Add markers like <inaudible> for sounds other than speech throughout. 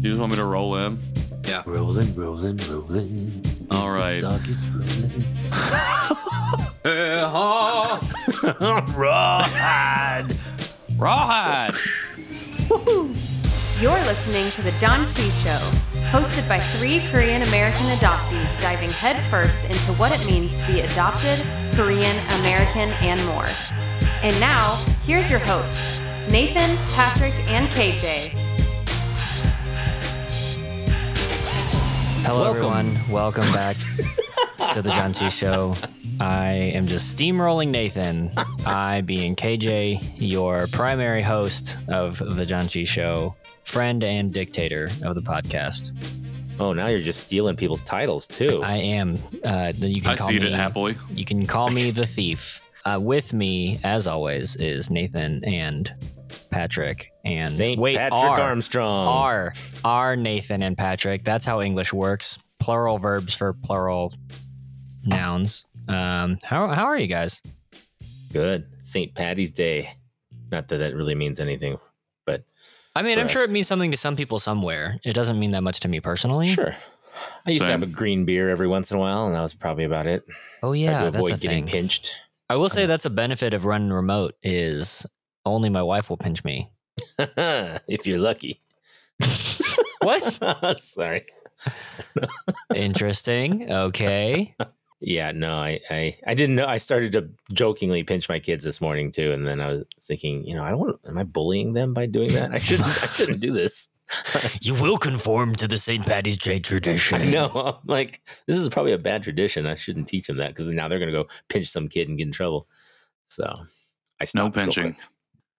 You just want me to roll in? Yeah. Rolling, rolling, rolling. All right. Dog is rolling. <laughs> Rawhide. Rawhide. You're listening to The Janchi Show, hosted by three Korean American adoptees diving headfirst into what it means to be adopted, Korean, American, and more. And now, here's your hosts, Nathan, Patrick, and KJ. Hello, Welcome. everyone. Welcome back to the Janchi Show. I am just steamrolling Nathan. I, being KJ, your primary host of the Janchi Show, friend and dictator of the podcast. Oh, now you're just stealing people's titles too. I am. Uh, you can I call see me. it happily. You can call me the thief. Uh, with me, as always, is Nathan and Patrick and Saint wait, Patrick R. Armstrong. are are Nathan and Patrick. That's how English works. Plural verbs for plural nouns. Um, how how are you guys? Good. St. Patty's Day. Not that that really means anything, but I mean, I'm sure it means something to some people somewhere. It doesn't mean that much to me personally. sure. I used to have a green beer every once in a while, and that was probably about it. Oh Tried yeah, to that's avoid a getting thing. pinched. I will say that's a benefit of running remote is only my wife will pinch me. <laughs> if you're lucky. <laughs> What? <laughs> Sorry. Interesting. Okay. Yeah, no, I, I, I didn't know. I started to jokingly pinch my kids this morning too, and then I was thinking, you know, I don't want. Am I bullying them by doing that? I shouldn't. I shouldn't do this. You will conform to the St. Patty's Day tradition. No. I'm like, this is probably a bad tradition. I shouldn't teach them that because now they're going to go pinch some kid and get in trouble. So I No stopped. real pinching.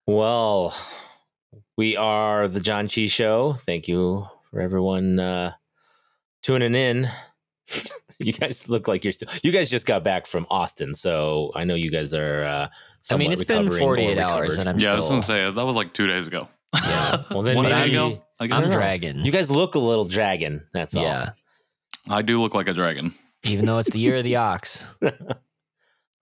Quick. Well, we are the Janchi Show. Thank you for everyone uh, tuning in. <laughs> you guys look like you're still. You guys just got back from Austin, so I know you guys are. Uh, I mean, it's been 48 hours, and I'm yeah, I was gonna say that was like two days ago. Yeah. <laughs> Well, then One day maybe- ago. I guess. I'm don't You guys look a little dragon. That's all. yeah. I do look like a dragon. even though it's the year of the <laughs> ox.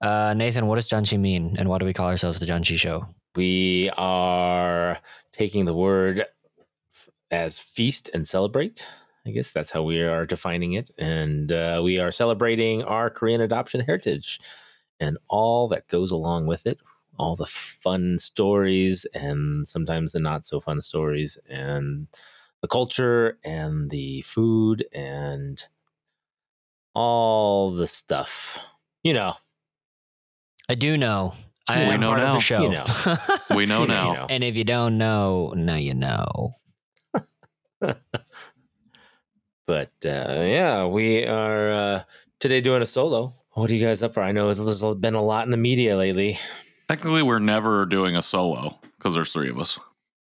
Uh, Nathan, what does Janchi mean, and why do we call ourselves the Janchi Show? We are taking the word as feast and celebrate. I guess that's how we are defining it. And uh, we are celebrating our Korean adoption heritage and all that goes along with it. All the fun stories and sometimes the not so fun stories, and the culture and the food and all the stuff. You know, I do know. I We am know part of now. the show. You know. <laughs> We know You now. know. and if you don't know, now you know. <laughs> But uh, yeah, we are uh, today doing a solo. What are you guys up for? I know there's been a lot in the media lately. Technically, we're never doing a solo because there's three of us.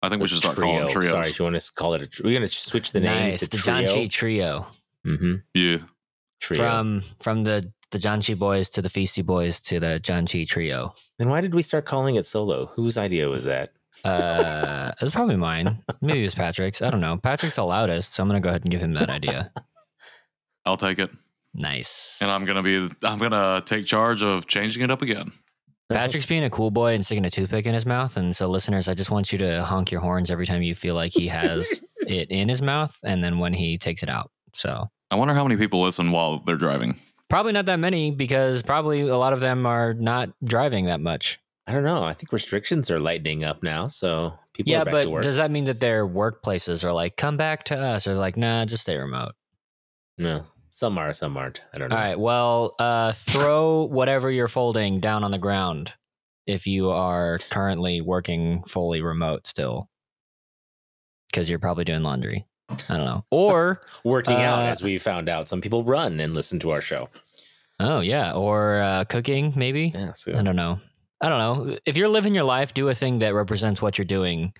I think we should start calling it trios. Sorry, do you want to call it a? tr- We're gonna switch the name nice, to the trio. Janchi Trio, Mm-hmm. Yeah. Trio. from from the the Janchi Boys to the Feasty Boys to the Janchi Trio. then why did we start calling it solo? Whose idea was that? Uh, it was probably mine. Maybe it was Patrick's. I don't know. Patrick's the loudest, so I'm gonna go ahead and give him that idea. <laughs> I'll take it, Nice. and I'm gonna be. I'm gonna take charge of changing it up again. Patrick's being a cool boy and sticking a toothpick in his mouth. And so, listeners, I just want you to honk your horns every time you feel like he has <laughs> it in his mouth and then when he takes it out. So, I wonder how many people listen while they're driving. Probably not that many because probably a lot of them are not driving that much. I don't know. I think restrictions are lightening up now, so people yeah, are back to but work. does that mean that their workplaces are like, come back to us or like, nah, just stay remote? no, some are, some aren't. I don't know. All right. Well, uh, throw whatever you're folding down on the ground if you are currently working fully remote still because you're probably doing laundry. I don't know. Or Working out, Uh, as we found out, some people run and listen to our show. Oh yeah, or uh, cooking maybe. Yeah, so I don't know. I don't know. If you're living your life, do a thing that represents what you're doing.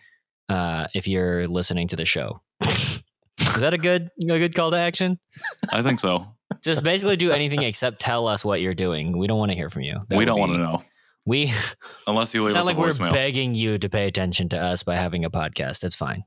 Uh, if you're listening to the show, <laughs> is that a good a good call to action? I think so. Just basically do anything except tell us what you're doing. We don't want to hear from you. That we don't want to know We unless you leave sound us like a we're begging you to pay attention to us by having a podcast. It's fine.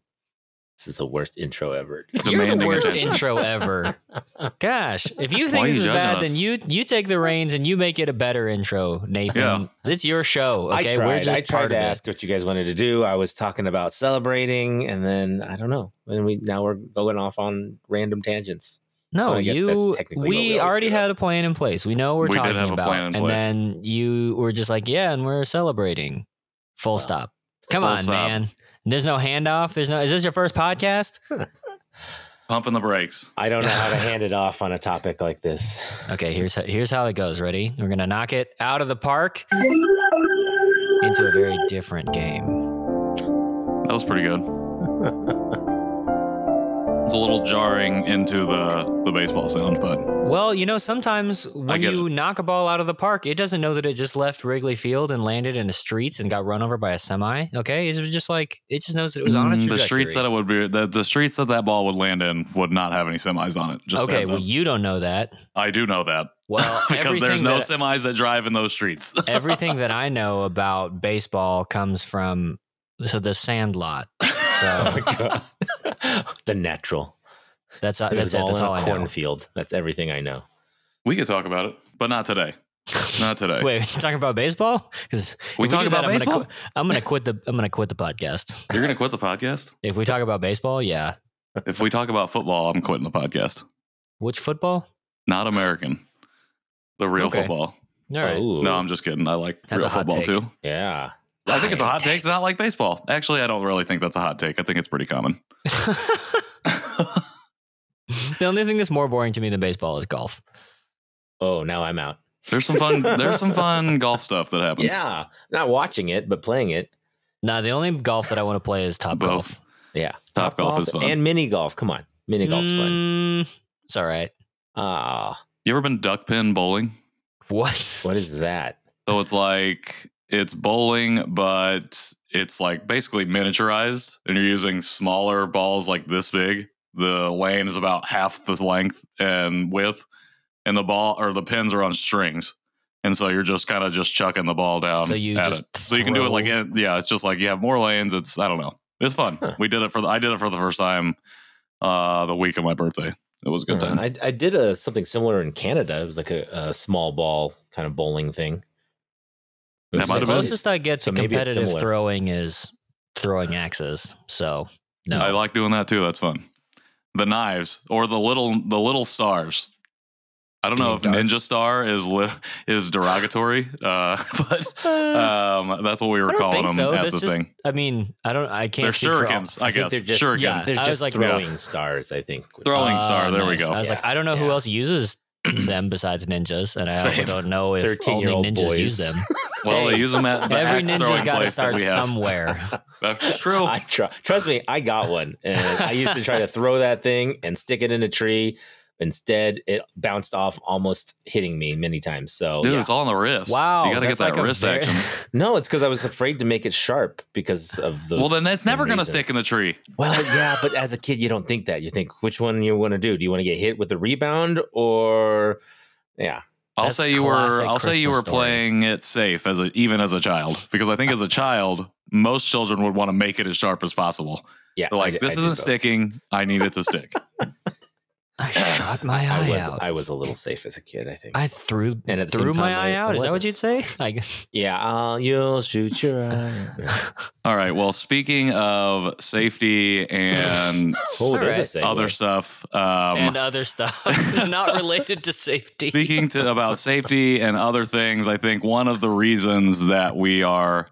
This is the worst intro ever. You're the worst attention. intro ever. <laughs> Gosh, if you think this you is bad, us? then you you take the reins and you make it a better intro, Nathan. Yeah. It's your show. Okay, I tried. we're just I tried part to ask what you guys wanted to do. I was talking about celebrating, and then I don't know. And we now we're going off on random tangents. No, Well, that's you. technically We, we already had a plan in place. We know what we're We did talking have a about, plan in and place. then you were just like, "Yeah," and we're celebrating. Full Well, stop. Come full on, stop. man. There's no handoff. There's no. Is this your first podcast? <laughs> Pumping the brakes. I don't know how to hand it off on a topic like this. Okay, here's how, here's how it goes. Ready? We're gonna knock it out of the park into a very different game. That was pretty good. <laughs> It's a little jarring into the the baseball sound, but Well, you know, sometimes when you knock a ball out of the park, it doesn't know that it just left Wrigley Field and landed in the streets and got run over by a semi. Okay, it was just like it just knows that it was on a Mm, trajectory. the streets that it would be the, the streets that that ball would land in would not have any semis on it. Just okay, well, up. you don't know that. I do know that Well, <laughs> because there's no that- semis that drive in those streets. <laughs> everything that I know about baseball comes from so the Sandlot. <laughs> Oh So my God. <laughs> the natural. that's uh, It that's was it. all That's in all a I know. cornfield. That's everything I know. we could talk about it, but not today. Not today. <laughs> Wait, talking about baseball? Because We talk about I'm baseball? Gonna, qu- I'm gonna quit the I'm gonna quit the podcast. You're gonna quit the podcast? If we talk about baseball, yeah. If we talk about football, I'm quitting the podcast. Which football? Not American. The real Okay. football. All right. Ooh. No, I'm just kidding. I like That's real a football take. too. yeah. I think it's a hot take to not like baseball. Actually, I don't really think that's a hot take. I think it's pretty common. <laughs> <laughs> the only thing that's more boring to me than baseball is golf. Oh, now I'm out. There's some fun. There's some fun <laughs> golf stuff that happens. Yeah. Not watching it, but playing it. Nah, the only golf that I want to play is top Both. golf. Yeah. Top golf is fun. And mini golf. Come on. Mini golf's fun. Mm, It's all right. Ah, You ever been duck pin bowling? What? what is that? So it's like it's bowling, but it's like basically miniaturized, and you're using smaller balls like this big. The lane is about half the length and width, and the ball or the pins are on strings, and so you're just kind of just chucking the ball down. So you just so you can do it like in- yeah, it's just like you have more lanes. It's I don't know, it's fun. Huh. We did it for the, I did it for the first time uh the week of my birthday. It was a good Uh, time. I, I did a something similar in Canada. It was like a, a small ball kind of bowling thing. It That was might The have like- been- closest I get to maybe it's competitive throwing is throwing axes. So no. I like doing that too. That's fun. The knives or the little the little stars. I don't know if darts? Ninja Star is li- is derogatory, uh, <laughs> but Uh, um, that's what we were calling them so. at That's the just. thing. I mean, I don't. I can't. They're speak all- shurikens, I, I guess. they're just- shuriken. yeah. They're I just was like- throwing stars, I think. Throwing Ah, star. There we go. I was like, I don't know who else uses them besides ninjas, and I also don't know if only 13-year-old ninjas boys. use them. <laughs> Well, they use them at the Every ninja's got to start somewhere. <laughs> That's true. I tr- trust me, I got one, and I used to try to throw that thing and stick it in a tree. Instead, it bounced off, almost hitting me many times. So, Dude, yeah. it's all on the wrist. Wow, you got to get that like wrist very- action. <laughs> no, it's because I was afraid to make it sharp because of those. Well, then that's never going to stick in the tree. Well, yeah, but as a kid, you don't think that. You think which one you want to do. Do you want to get hit with the rebound or, yeah, I'll say you were. I'll say you were story. playing it safe as a even as a child because I think as a child most children would want to make it as sharp as possible. yeah. They're like, I- this I isn't sticking. I need it to stick. <laughs> I shot my <sighs> I eye was out. I was a little safe as a kid. I think. I threw And at threw my eye I- I out. Is that what you'd say? <laughs> Like, yeah, uh, you'll shoot your eye. Yeah. <laughs> All right. Well, speaking of safety and <laughs> Oh, there's Alright. a segue. other stuff, um, and other stuff not related to safety. speaking to about safety and other things, I think one of the reasons that we are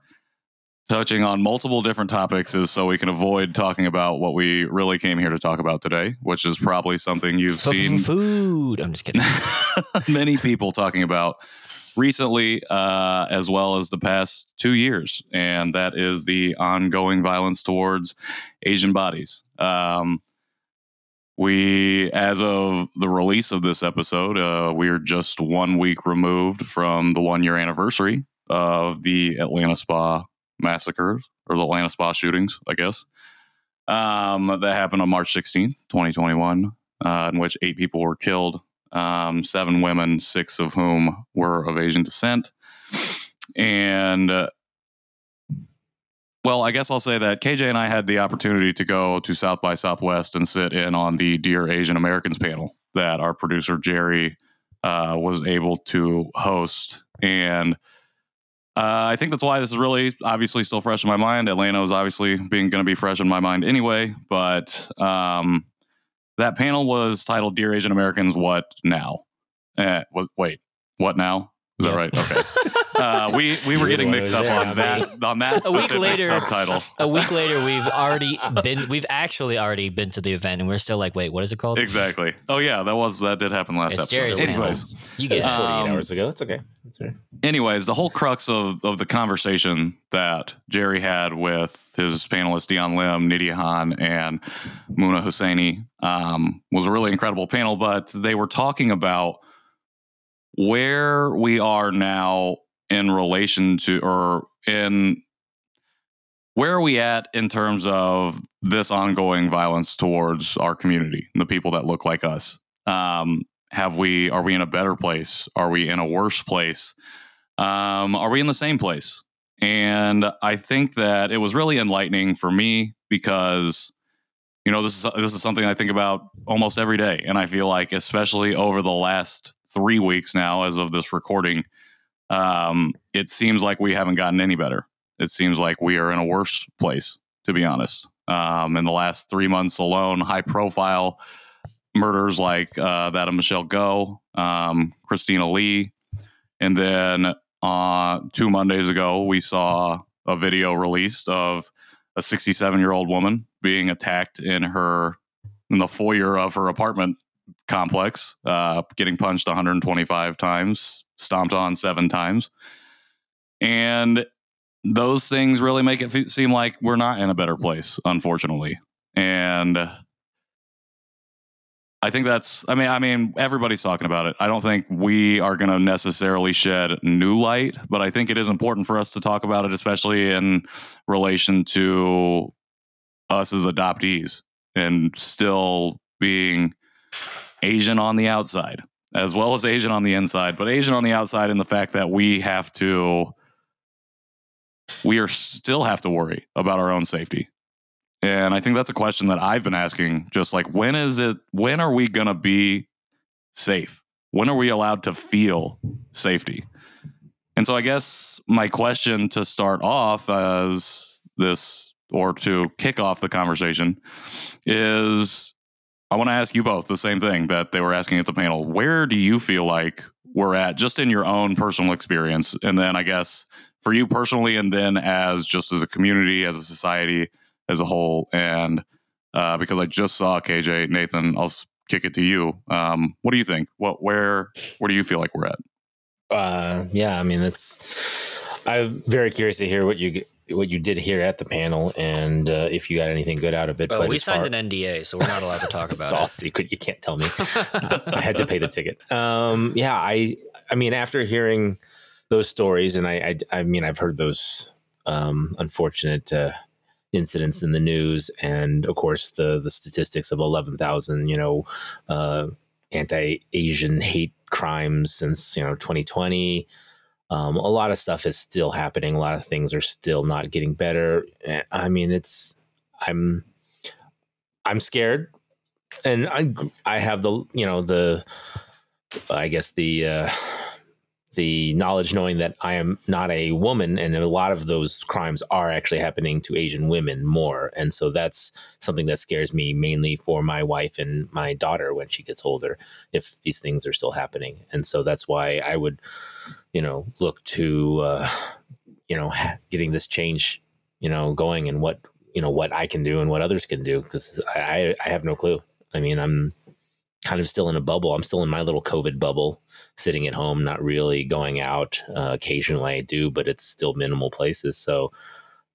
touching on multiple different topics is so we can avoid talking about what we really came here to talk about today, which is probably something you've seen food. I'm just kidding. <laughs> many people talking about recently, uh, as well as the past two years, and that is the ongoing violence towards Asian bodies. Um, we, as of the release of this episode, uh, we're just one week removed from the one year anniversary of the Atlanta Spa massacres or the Atlanta Spa shootings, I guess. Um, that happened on March 16th, 2021, uh, in which eight people were killed um, seven women, six of whom were of Asian descent. And uh, well, I guess I'll say that KJ and I had the opportunity to go to South by Southwest and sit in on the Dear Asian Americans panel that our producer Jerry uh, was able to host, and uh, I think that's why this is really obviously still fresh in my mind. Atlanta is obviously being going to be fresh in my mind anyway, but um, that panel was titled "Dear Asian Americans, What Now?" Uh, was wait, what now? Is that Yeah. right? Okay. Uh, we we were getting mixed up on that on that A week later- subtitle. A week later, we've already been. We've actually already been to the event, and we're still like, wait, what is it called? Exactly. Oh yeah, that was that did happen last It's episode. Jerry's Anyways, panel. You It's get 48 Um, hours ago. It's okay. That's right. anyways, the whole crux of of the conversation that Jerry had with his panelists Dion Lim, Nydia Han, and Muna Husseini um, was a really incredible panel. But they were talking about where we are now in relation to, or in where are we at in terms of this ongoing violence towards our community, and the people that look like us. Um, have we? Are we in a better place? Are we in a worse place? um, are we in the same place? And I think that it was really enlightening for me because, you know, this is this is something I think about almost every day, and I feel like, especially over the last three weeks now, as of this recording, um, it seems like we haven't gotten any better. It seems like we are in a worse place, to be honest. Um, in the last three months alone, high profile murders like uh, that of Michelle Go, um, Christina Lee, and then uh, two Mondays ago, we saw a video released of a 67 year old woman being attacked in her in the foyer of her apartment complex, uh, getting punched 125 times, stomped on seven times, and those things really make it fe- seem like we're not in a better place, unfortunately, and. I think that's. I mean, I mean, everybody's talking about it. I don't think we are going to necessarily shed new light, but I think it is important for us to talk about it, especially in relation to us as adoptees and still being Asian on the outside, as well as Asian on the inside, but Asian on the outside in the fact that we have to, we are still have to worry about our own safety. And I think that's a question that I've been asking just like when is it when are we going to be safe? When are we allowed to feel safety? And so I guess my question to start off as this or to kick off the conversation is I want to ask you both the same thing that they were asking at the panel. Where do you feel like we're at just in your own personal experience? And then I guess for you personally, and then as just as a community, as a society, as a whole. And uh, because I just saw KJ Nathan, I'll kick it to you. Um, what do you think? What where where do you feel like we're at? Uh, yeah, I mean, that's. I'm very curious to hear what you what you did here at the panel, and uh, if you got anything good out of it. Well, But we signed far- an NDA, so we're not allowed to talk <laughs> about it's all it. secret. You can't tell me. <laughs> I had to pay the ticket. Um, yeah, I. I mean, after hearing those stories, and I, I, I mean, I've heard those um, unfortunate uh, incidents in the news, and of course the the statistics of eleven thousand, you know, uh, anti-Asian hate crimes since you know 2020. Um, a lot of stuff is still happening. A lot of things are still not getting better. I mean, it's I'm I'm scared, and I I have the you know the I guess the uh, the knowledge knowing that I am not a woman, and a lot of those crimes are actually happening to Asian women more, and so that's something that scares me mainly for my wife and my daughter when she gets older, if these things are still happening, and so that's why I would, you know, look to, uh, you know, getting this change, you know, going and what you know what I can do and what others can do because I, I have no clue. I mean, I'm kind of still in a bubble. I'm still in my little COVID bubble, sitting at home, not really going out. Uh, occasionally I do, but it's still minimal places. So,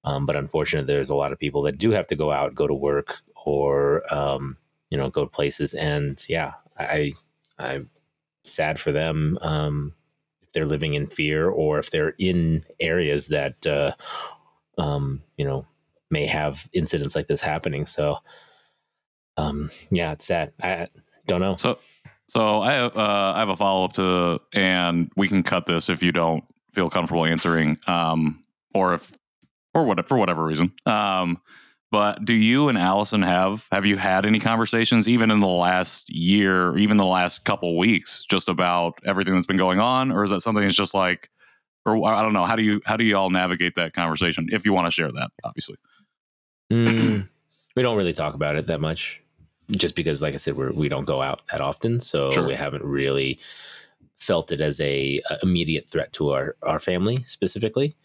um, but unfortunately, there's a lot of people that do have to go out, go to work, or um, you know, go to places. And yeah, I I'm sad for them um, they're living in fear or if they're in areas that uh, um, you know may have incidents like this happening. So, um, yeah, it's sad. I don't know. So so I uh, I have a follow up to, and we can cut this if you don't feel comfortable answering, um, or if or what for whatever reason. Um, but do you and Allison have have you had any conversations even in the last year, even the last couple weeks, just about everything that's been going on, or is that something that's just like, or I don't know, how do you how do you all navigate that conversation if you want to share that, obviously. Mm, we don't really talk about it that much, just because, like I said, we're, we don't go out that often, so Sure. we haven't really felt it as a, a immediate threat to our our family specifically.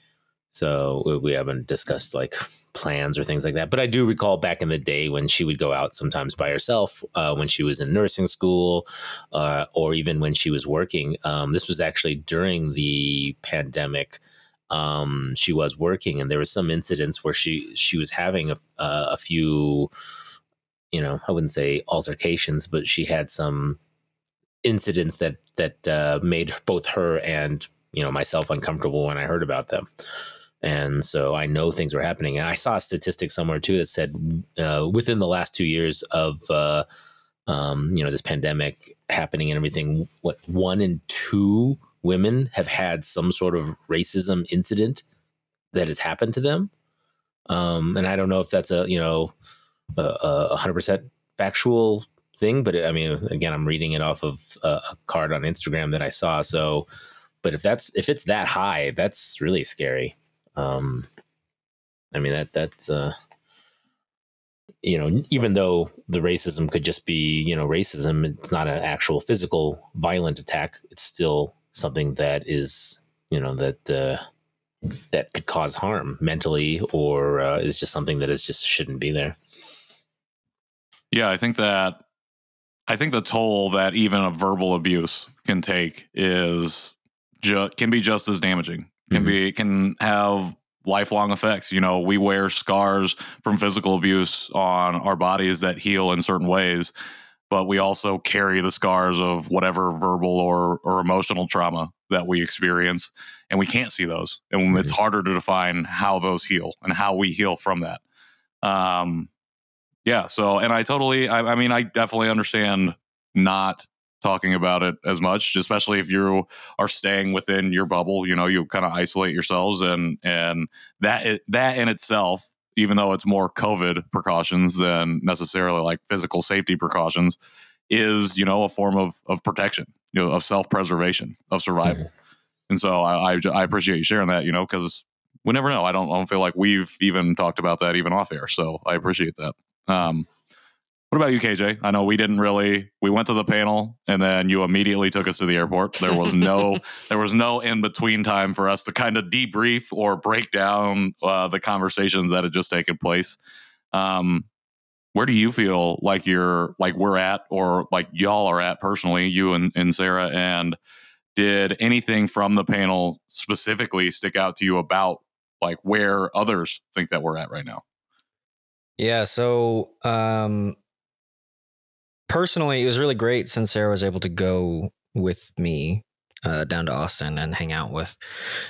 So we, we haven't discussed like plans or things like that. But I do recall back in the day when she would go out sometimes by herself, uh, when she was in nursing school, uh, or even when she was working. Um, this was actually during the pandemic um, she was working, and there was some incidents where she she was having a uh, a few, you know, I wouldn't say altercations, but she had some incidents that that uh, made both her and you know myself uncomfortable when I heard about them. And so I know things were happening. And I saw a statistic somewhere too that said uh, within the last two years of uh, um, you know this pandemic happening and everything, what one in two women have had some sort of racism incident that has happened to them. Um, and I don't know if that's a you know a- hundred percent factual thing, but I mean, again, I'm reading it off of a, a card on Instagram that I saw. So, but if that's if it's that high, that's really scary. Um, I mean that that's uh, you know, even though the racism could just be you know racism, it's not an actual physical violent attack. It's still something that is you know that uh, that could cause harm mentally, or uh, is just something that is just shouldn't be there. Yeah, I think that I think the toll that even a verbal abuse can take is ju- can be just as damaging. Can Mhm. be can have lifelong effects. You know, we wear scars from physical abuse on our bodies that heal in certain ways, but we also carry the scars of whatever verbal or or emotional trauma that we experience, and we can't see those, and it's harder to define how those heal and how we heal from that. Um, yeah. So, and I totally, I, I mean, I definitely understand not talking about it as much, especially if you are staying within your bubble. You know, you kind of isolate yourselves, and and that that in itself, even though it's more COVID precautions than necessarily like physical safety precautions, is you know a form of of protection, you know, of self preservation, of survival. And so I, I I appreciate you sharing that, you know, because we never know. I don't I don't feel like we've even talked about that even off air. So I appreciate that. Um, what about you, KJ? I know we didn't really. We went to the panel, and then you immediately took us to the airport. There was no, <laughs> there was no in between time for us to kind of debrief or break down uh, the conversations that had just taken place. Um, where do you feel like you're, like we're at, or like y'all are at personally, you and, and Sarah? And did anything from the panel specifically stick out to you about like where others think that we're at right now? Yeah. So, um, personally, it was really great since Sarah was able to go with me uh, down to Austin and hang out with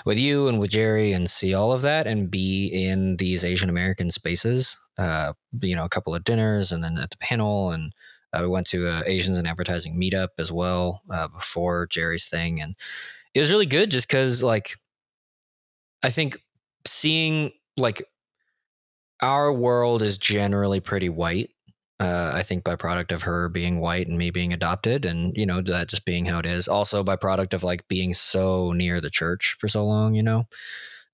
with you and with Jerry and see all of that and be in these Asian American spaces. Uh, you know, a couple of dinners and then at the panel and. Uh, we went to Asians in Advertising meetup as well uh, before Jerry's thing, and it was really good just because, like, I think seeing like our world is generally pretty white. Uh, I think by product of her being white and me being adopted, and you know that just being how it is. Also by product of like being so near the church for so long, you know.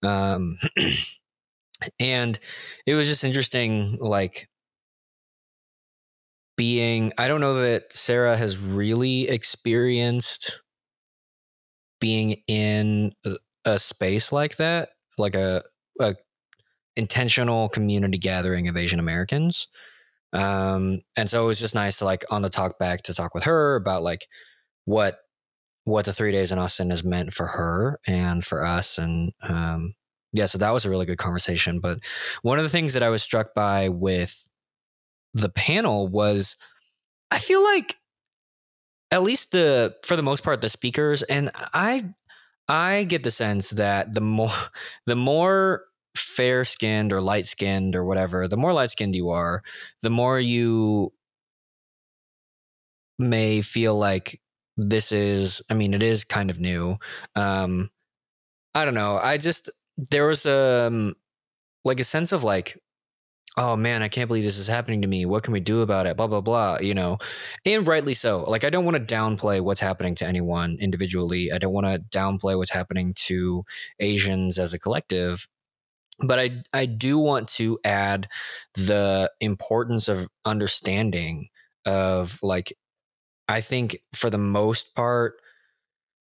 Um, <clears throat> and it was just interesting, like being. I don't know that Sarah has really experienced being in a, a space like that, like a a intentional community gathering of Asian Americans. Um, and so it was just nice to like on the talk back to talk with her about like what what the three days in Austin has meant for her and for us. And um, yeah, so that was a really good conversation. But one of the things that I was struck by with the panel was I feel like at least the for the most part the speakers and I I get the sense that the more <laughs> the more fair skinned or light skinned or whatever, the more light skinned you are, the more you may feel like this is, I mean, it is kind of new. Um, I don't know. I just, there was a, um, like a sense of like oh man i can't believe this is happening to me. What can we do about it? Blah blah blah you know? And rightly so. Like i don't want to downplay what's happening to anyone individually. I don't want to downplay what's happening to asians as a collective but i i do want to add the importance of understanding of like i think for the most part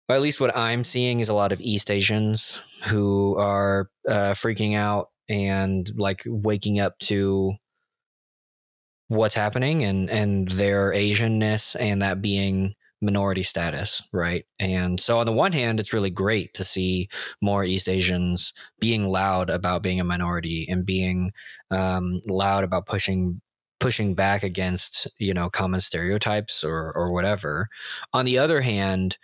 at least what I'm seeing is a lot of East Asians who are uh, freaking out and like waking up to what's happening and and their Asianness and that being minority status, right? And so on the one hand, it's really great to see more East Asians being loud about being a minority and being um, loud about pushing pushing back against you know common stereotypes or or whatever. On the other hand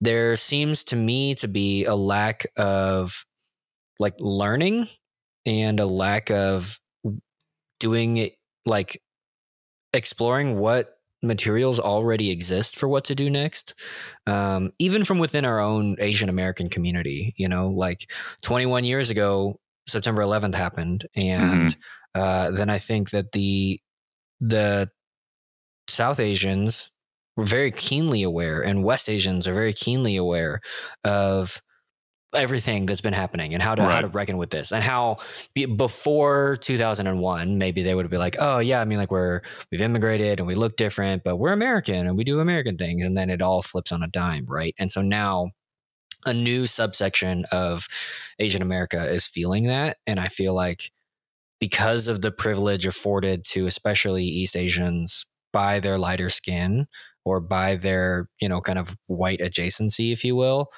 there seems to me to be a lack of like learning and a lack of doing it like exploring what materials already exist for what to do next um, even from within our own asian american community you know like 21 years ago september 11th happened and mm-hmm. uh, then i think that the the south asians we're very keenly aware, and West Asians are very keenly aware of everything that's been happening and how to right. how to reckon with this and how before 2001 maybe they would be like oh yeah i mean like we're we've immigrated and we look different but we're american and we do american things. And then it all flips on a dime right? And so now a new subsection of asian america is feeling that. And i feel like because of the privilege afforded to especially east asians by their lighter skin or by their you know kind of white adjacency if you will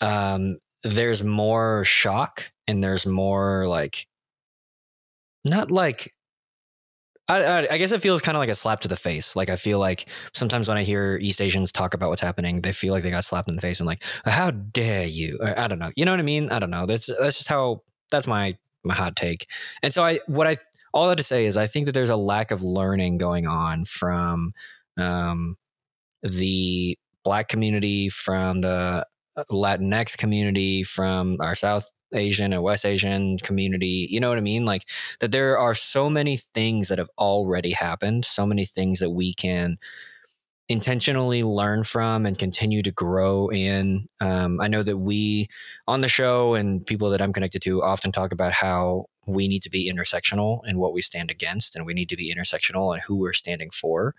um there's more shock and there's more like not like I, I, I guess it feels kind of like a slap to the face. Like I feel like sometimes when I hear East Asians talk about what's happening, they feel like they got slapped in the face and like, how dare you? I don't know. You know what I mean? I don't know. That's that's just how that's my my hot take. And so I what I all that to say is I think that there's a lack of learning going on from um, the black community, from the Latinx community, from our South Asian and West Asian community. You know what I mean? Like that there are so many things that have already happened, so many things that we can intentionally learn from and continue to grow in. Um, I know that we on the show and people that I'm connected to often talk about how we need to be intersectional in what we stand against and we need to be intersectional in who we're standing for.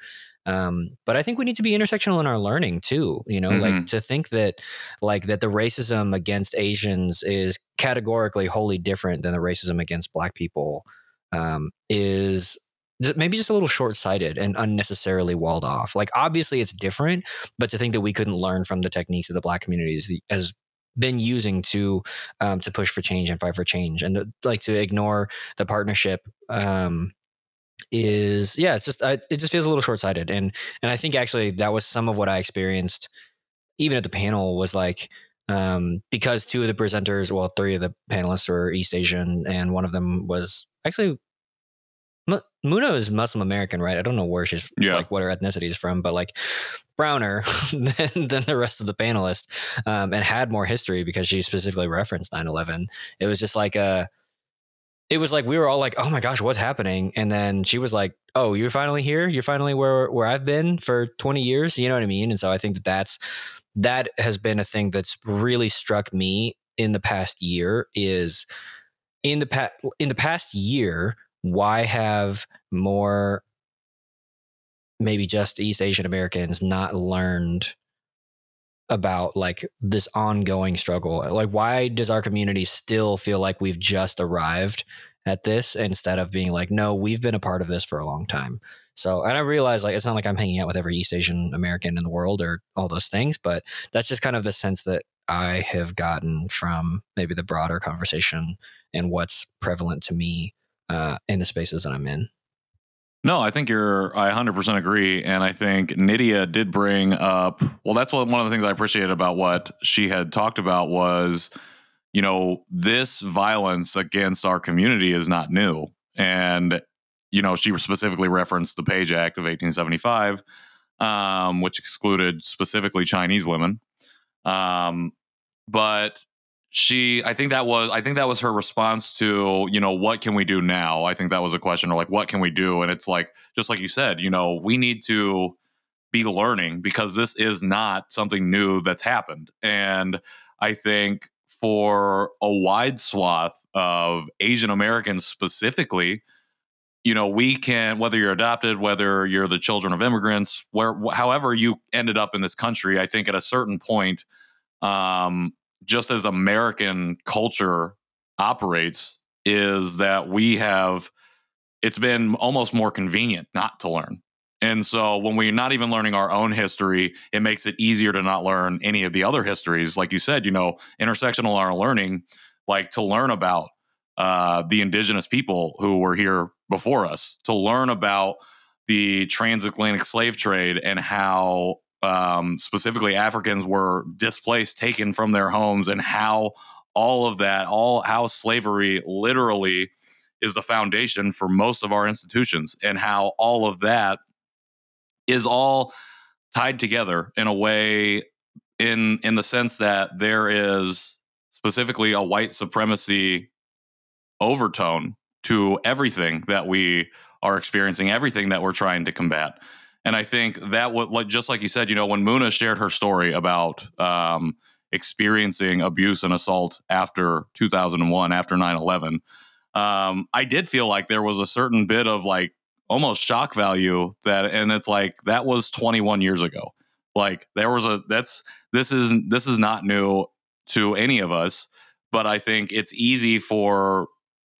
Um, but I think we need to be intersectional in our learning too. You know, mm-hmm. like to think that like that the racism against Asians is categorically wholly different than the racism against Black people um, is maybe just a little short-sighted and unnecessarily walled off. Like obviously it's different, but to think that we couldn't learn from the techniques of the Black communities as been using to um, to push for change and fight for change, and to, like to ignore the partnership um, is yeah, it's just I, it just feels a little short sighted, and and I think actually that was some of what I experienced even at the panel was like um, because two of the presenters, well, three of the panelists were East Asian, and one of them was actually Muna is Muslim American, right? I don't know where she's yeah. like what her ethnicity is from, but like browner <laughs> than, than the rest of the panelists, um, and had more history because she specifically referenced 9/11. It was just like a, it was like we were all like, "Oh my gosh, what's happening?" And then she was like, "Oh, you're finally here. You're finally where where I've been for 20 years." You know what I mean? And so I think that that's that has been a thing that's really struck me in the past year is in the past in the past year why have more maybe just East Asian Americans not learned about like this ongoing struggle? Like, why does our community still feel like we've just arrived at this instead of being like, no, we've been a part of this for a long time? So, and I realize like it's not like I'm hanging out with every East Asian American in the world or all those things, but that's just kind of the sense that I have gotten from maybe the broader conversation and what's prevalent to me uh, in the spaces that I'm in. No, I think you're. I 100% agree, and I think Nydia did bring up. Well, that's what one of the things I appreciated about what she had talked about was, you know, this violence against our community is not new, and you know, she specifically referenced the Page Act of 1875, um, which excluded specifically Chinese women. Um, but she i think that was i think that was her response to you know what can we do now? I think that was a question or like what can we do? And it's like just like you said you know we need to be learning because this is not something new that's happened. And i think for a wide swath of asian americans specifically you know we can whether you're adopted whether you're the children of immigrants where however you ended up in this country i think at a certain point um just as American culture operates is that we have it's been almost more convenient not to learn. And so when we're not even learning our own history, it makes it easier to not learn any of the other histories. Like you said, you know, intersectional our learning, like to learn about uh, the indigenous people who were here before us, to learn about the transatlantic slave trade and how um, specifically Africans were displaced, taken from their homes, and how all of that, all how slavery literally is the foundation for most of our institutions, and how all of that is all tied together in a way in in the sense that there is specifically a white supremacy overtone to everything that we are experiencing everything that we're trying to combat and I think that would like just like you said, you know, when Muna shared her story about um, experiencing abuse and assault after 2001, after 9/11, um, I did feel like there was a certain bit of like almost shock value that, and it's like that was 21 years ago. Like there was a that's this is this is not new to any of us, but I think it's easy for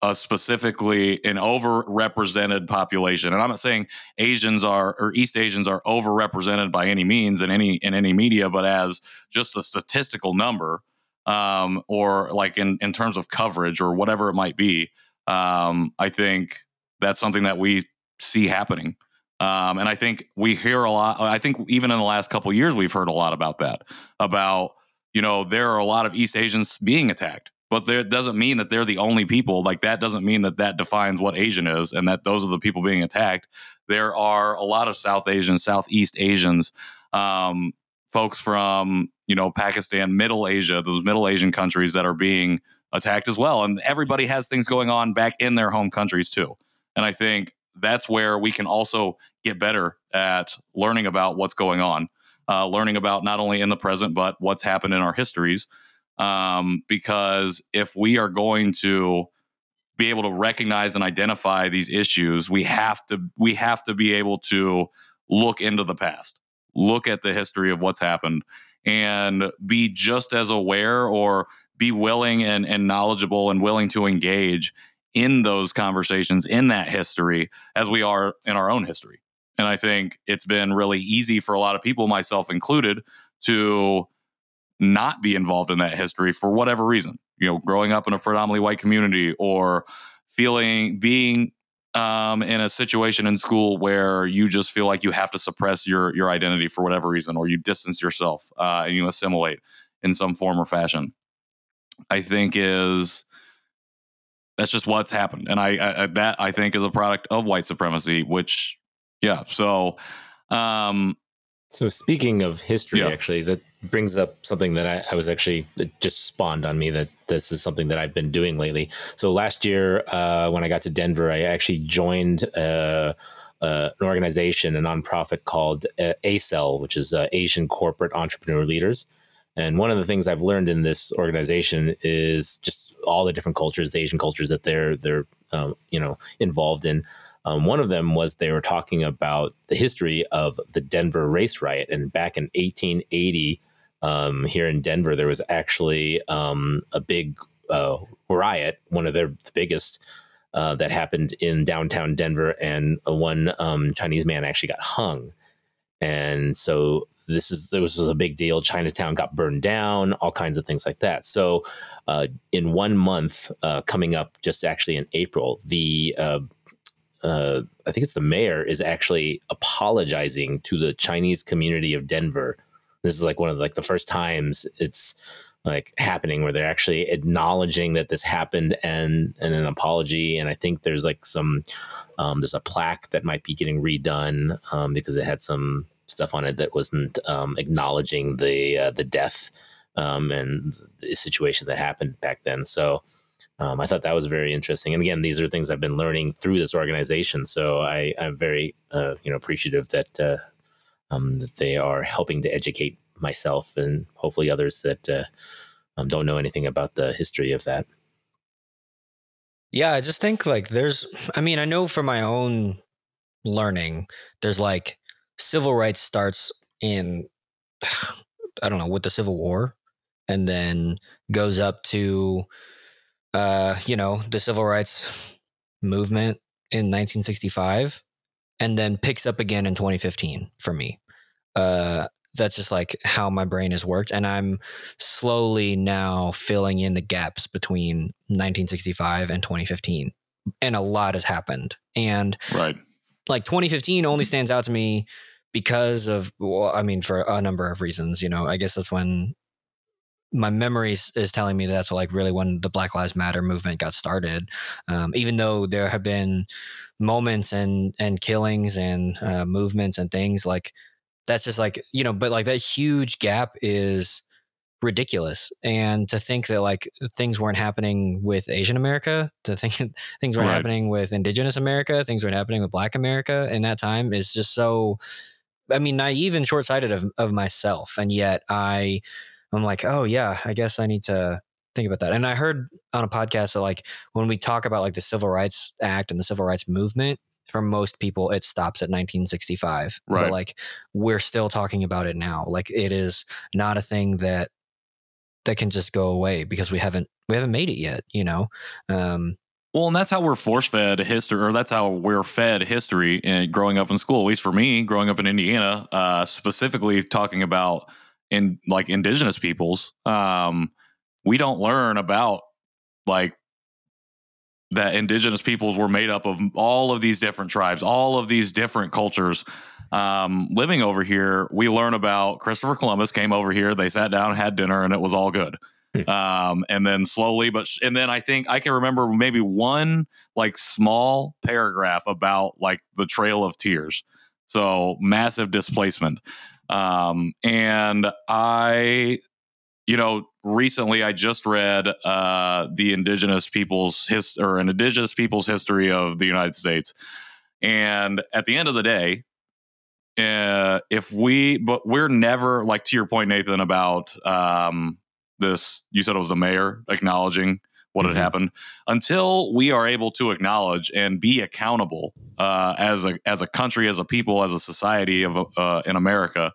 a specifically an overrepresented population. And I'm not saying Asians are or East Asians are overrepresented by any means in any in any media, but as just a statistical number, um, or like in in terms of coverage or whatever it might be. Um, I think that's something that we see happening. Um, and I think we hear a lot. I think even in the last couple years, we've heard a lot about that. About you know there are a lot of East Asians being attacked but that doesn't mean that they're the only people. Like that doesn't mean that that defines what Asian is and that those are the people being attacked. There are a lot of South Asians, Southeast Asians, um, folks from you know Pakistan, Middle Asia, those Middle Asian countries that are being attacked as well. And everybody has things going on back in their home countries too. And I think that's where we can also get better at learning about what's going on, uh, learning about not only in the present but what's happened in our histories um, because if we are going to be able to recognize and identify these issues, we have to we have to be able to look into the past, look at the history of what's happened, and be just as aware or be willing and, and knowledgeable and willing to engage in those conversations in that history as we are in our own history. And I think it's been really easy for a lot of people, myself included, to not be involved in that history for whatever reason. You know, growing up in a predominantly white community or feeling being um, in a situation in school where you just feel like you have to suppress your your identity for whatever reason, or you distance yourself uh, and you assimilate in some form or fashion. I think is that's just what's happened, and I, I that I think is a product of white supremacy. Which, yeah, so um, so speaking of history, yeah. actually, that brings up something that I, I, was actually just spawned on me that this is something that I've been doing lately. So last year, uh, when I got to Denver, I actually joined uh, uh, an organization, a nonprofit called uh, ACEL, which is uh, Asian Corporate Entrepreneur Leaders. And one of the things I've learned in this organization is just all the different cultures, the Asian cultures that they're they're um, you know involved in. Um, one of them was they were talking about the history of the Denver race riot. And back in 1880, um, here in Denver, there was actually um, a big uh, riot, one of their the biggest uh, that happened in downtown Denver, and one um, Chinese man actually got hung. And so this is this was a big deal. Chinatown got burned down, all kinds of things like that. So, uh, in one month, uh, coming up, just actually in April, the uh, uh, I think it's the mayor is actually apologizing to the Chinese community of Denver. This is like one of the, like the first times it's like happening where they're actually acknowledging that this happened and and an apology. And I think there's like some um, there's a plaque that might be getting redone um, because it had some stuff on it that wasn't um, acknowledging the uh, the death um, and the situation that happened back then. So um, I thought that was very interesting. And again, these are things I've been learning through this organization. So I, am very uh, you know appreciative that uh, um, that they are helping to educate myself and hopefully others that uh, um, don't know anything about the history of that. Yeah, I just think like there's, I mean, I know from my own learning, there's like civil rights starts in, <sighs> I don't know, with the Civil War and then goes up to, uh, you know, the civil rights movement in 1965 and then picks up again in 2015 for me. Uh, that's just like how my brain has worked and i'm slowly now filling in the gaps between 1965 and 2015 and a lot has happened and right like 2015 only stands out to me because of well i mean for a number of reasons you know i guess that's when my memories is telling me that's like really when the black lives matter movement got started. Um, even though there have been moments and and killings and uh, movements and things like that's just like you know but like that huge gap is ridiculous. And to think that like things weren't happening with asian america to <laughs> think things weren't right. happening with indigenous america things weren't happening with black america in that time is just so i mean naive and short-sighted of, of myself. And yet i i'm like oh yeah i guess i need to think about that and i heard on a podcast that like when we talk about like the civil rights act and the civil rights movement for most people it stops at 1965 right. but like we're still talking about it now like it is not a thing that that can just go away because we haven't we haven't made it yet you know um well, and that's how we're force fed history, or that's how we're fed history in growing up in school. At least for me, growing up in Indiana, uh, specifically talking about in like indigenous peoples, um, we don't learn about like that indigenous peoples were made up of all of these different tribes, all of these different cultures. Um, living over here, we learn about Christopher Columbus came over here. They sat down, had dinner, and it was all good. Hmm. Um, and then slowly, but sh- and then I think I can remember maybe one like small paragraph about like the Trail of Tears. So massive displacement. Um, and I you know, recently I just read uh, the indigenous people's his or an indigenous people's history of the United States, and at the end of the day, uh, if we, but we're never like to your point, Nathan, about um, this. You said it was the mayor acknowledging what mm-hmm. had happened. Until we are able to acknowledge and be accountable uh, as a as a country, as a people, as a society of uh, in America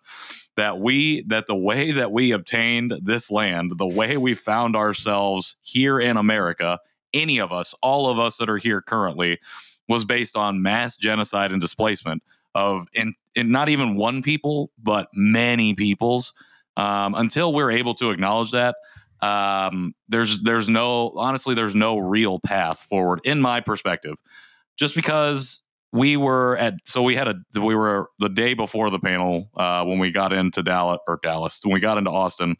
that we that the way that we obtained this land, the way we found ourselves here in America, any of us, all of us that are here currently, was based on mass genocide and displacement of in, in not even one people, but many peoples. Um, until we're able to acknowledge that, um, there's there's no honestly there's no real path forward in my perspective. Just because we were at so we had a we were the day before the panel uh, when we got into Dallas or Dallas when we got into Austin.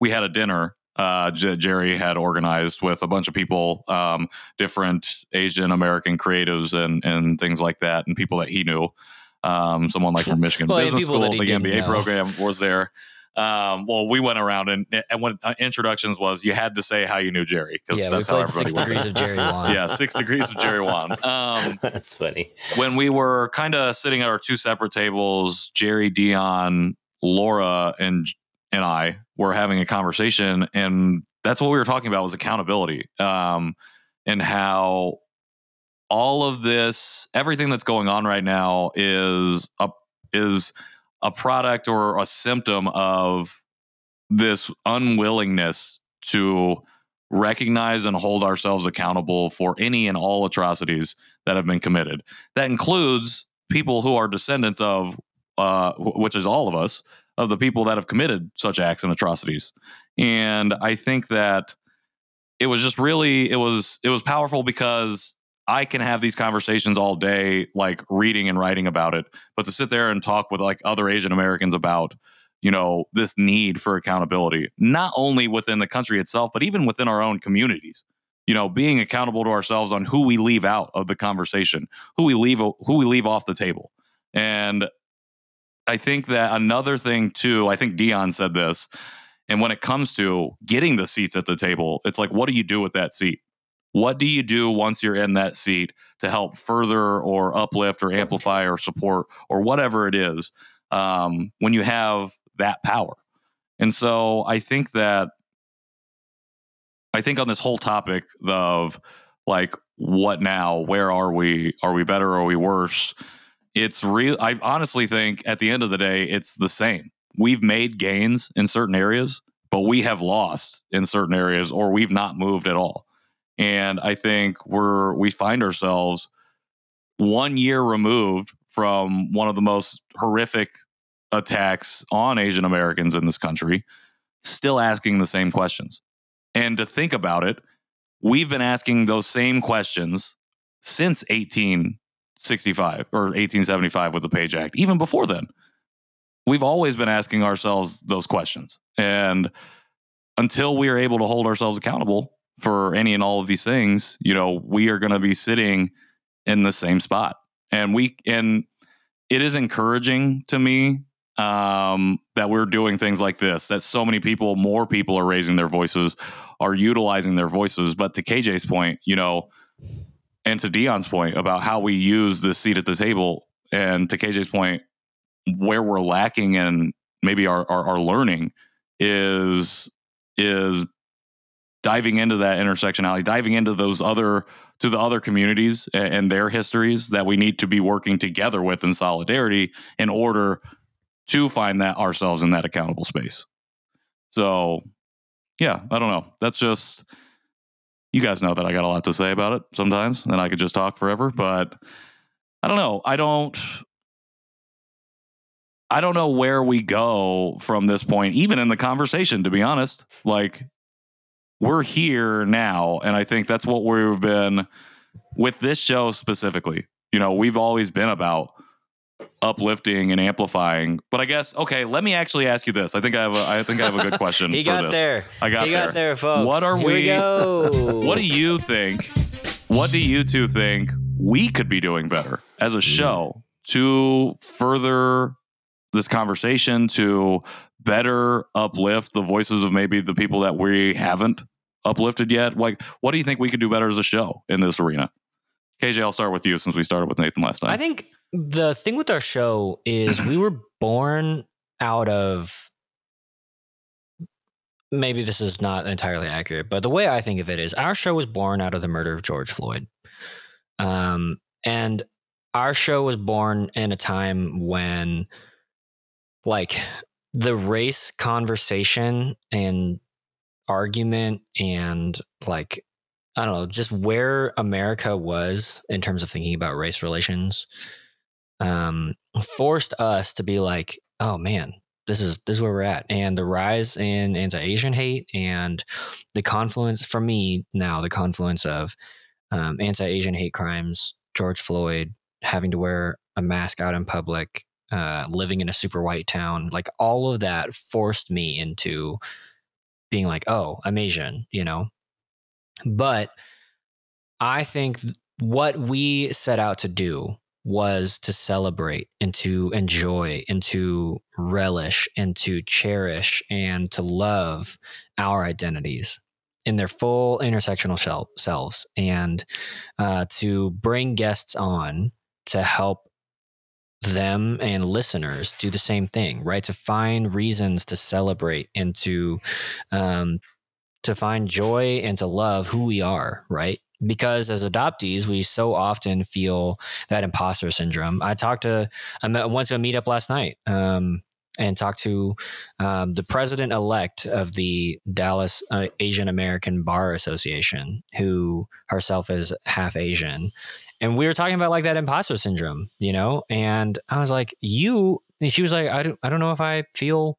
We had a dinner. Uh, J- Jerry had organized with a bunch of people, um, different Asian American creatives and and things like that, and people that he knew. Um, someone like from <laughs> Michigan well, Business School, the MBA know. program was there um, well, we went around and, and when uh, introductions was, you had to say how you knew Jerry because yeah, that's we played six degrees of Jerry Won. <laughs> yeah, six degrees of Jerry Won. <laughs> Um, that's funny. When we were kind of sitting at our two separate tables, Jerry, Dion, Laura, and and I were having a conversation, and that's what we were talking about was accountability, um, and how all of this, everything that's going on right now, is a is a product or a symptom of this unwillingness to recognize and hold ourselves accountable for any and all atrocities that have been committed. That includes people who are descendants of, uh, which is all of us, of the people that have committed such acts and atrocities. And I think that it was just really it was it was powerful because I can have these conversations all day, like reading and writing about it, but to sit there and talk with like other Asian Americans about, you know, this need for accountability, not only within the country itself, but even within our own communities. You know, being accountable to ourselves on who we leave out of the conversation, who we leave who we leave off the table. And I think that another thing too, I think Dion said this, And when it comes to getting the seats at the table, it's like, what do you do with that seat? What do you do once you're in that seat to help further or uplift or amplify or support or whatever it is um, when you have that power? And so I think that I think on this whole topic of like what now, where are we? Are we better? Are we worse? It's real. I honestly think at the end of the day, it's the same. We've made gains in certain areas, but we have lost in certain areas, or we've not moved at all. And I think we're we find ourselves one year removed from one of the most horrific attacks on Asian Americans in this country, still asking the same questions. And to think about it, we've been asking those same questions since 1865 or 1875 with the Page Act, even before then. We've always been asking ourselves those questions. And until we are able to hold ourselves accountable for any and all of these things, you know, we are going to be sitting in the same spot. And we, and it is encouraging to me um, that we're doing things like this, that so many people, more people are raising their voices, are utilizing their voices. But to KJ's point, you know, and to Dion's point about how we use the seat at the table, and to KJ's point, where we're lacking in maybe our, our, our learning is is diving into that intersectionality, diving into those other to the other communities and, their histories that we need to be working together with in solidarity in order to find that ourselves in that accountable space. So, yeah, I don't know. That's just you guys know that I got a lot to say about it sometimes, and I could just talk forever, but I don't know. I don't I don't know where we go from this point, even in the conversation, to be honest. Like, we're here now. And I think that's what we've been with this show specifically. You know, we've always been about uplifting and amplifying. But I guess okay, let me actually ask you this. I think I have a I think I have a good question. <laughs> he for got this. there. I got he there. got there, folks. What are Here we- we go. <laughs> What do you think? What do you two think we could be doing better as a hmm. show to further this conversation to better uplift the voices of maybe the people that we haven't uplifted yet? Like, what do you think we could do better as a show in this arena? KJ, I'll start with you since we started with Nathan last time. I think the thing with our show is we were born out of maybe this is not entirely accurate, but the way I think of it is our show was born out of the murder of George Floyd. Um, and our show was born in a time when like the race conversation and argument and like I don't know, just where America was in terms of thinking about race relations, um, forced us to be like, oh man, this is this is where we're at, and the rise in anti-Asian hate and the confluence for me now, the confluence of um, anti-Asian hate crimes, George Floyd having to wear a mask out in public, uh, living in a super white town, like all of that forced me into being like, oh, I'm Asian, you know, but I think what we set out to do was to celebrate and to enjoy and to relish and to cherish and to love our identities in their full intersectional selves and uh, to bring guests on to help them and listeners do the same thing right to find reasons to celebrate and to um, to find joy and to love who we are, right? Because as adoptees, we so often feel that imposter syndrome. I talked to, I met, went to a meetup last night um, and talked to um, the president elect of the Dallas uh, Asian American Bar Association, who herself is half Asian. And we were talking about like that imposter syndrome, you know? And I was like, you, and she was like, I don't, I don't know if I feel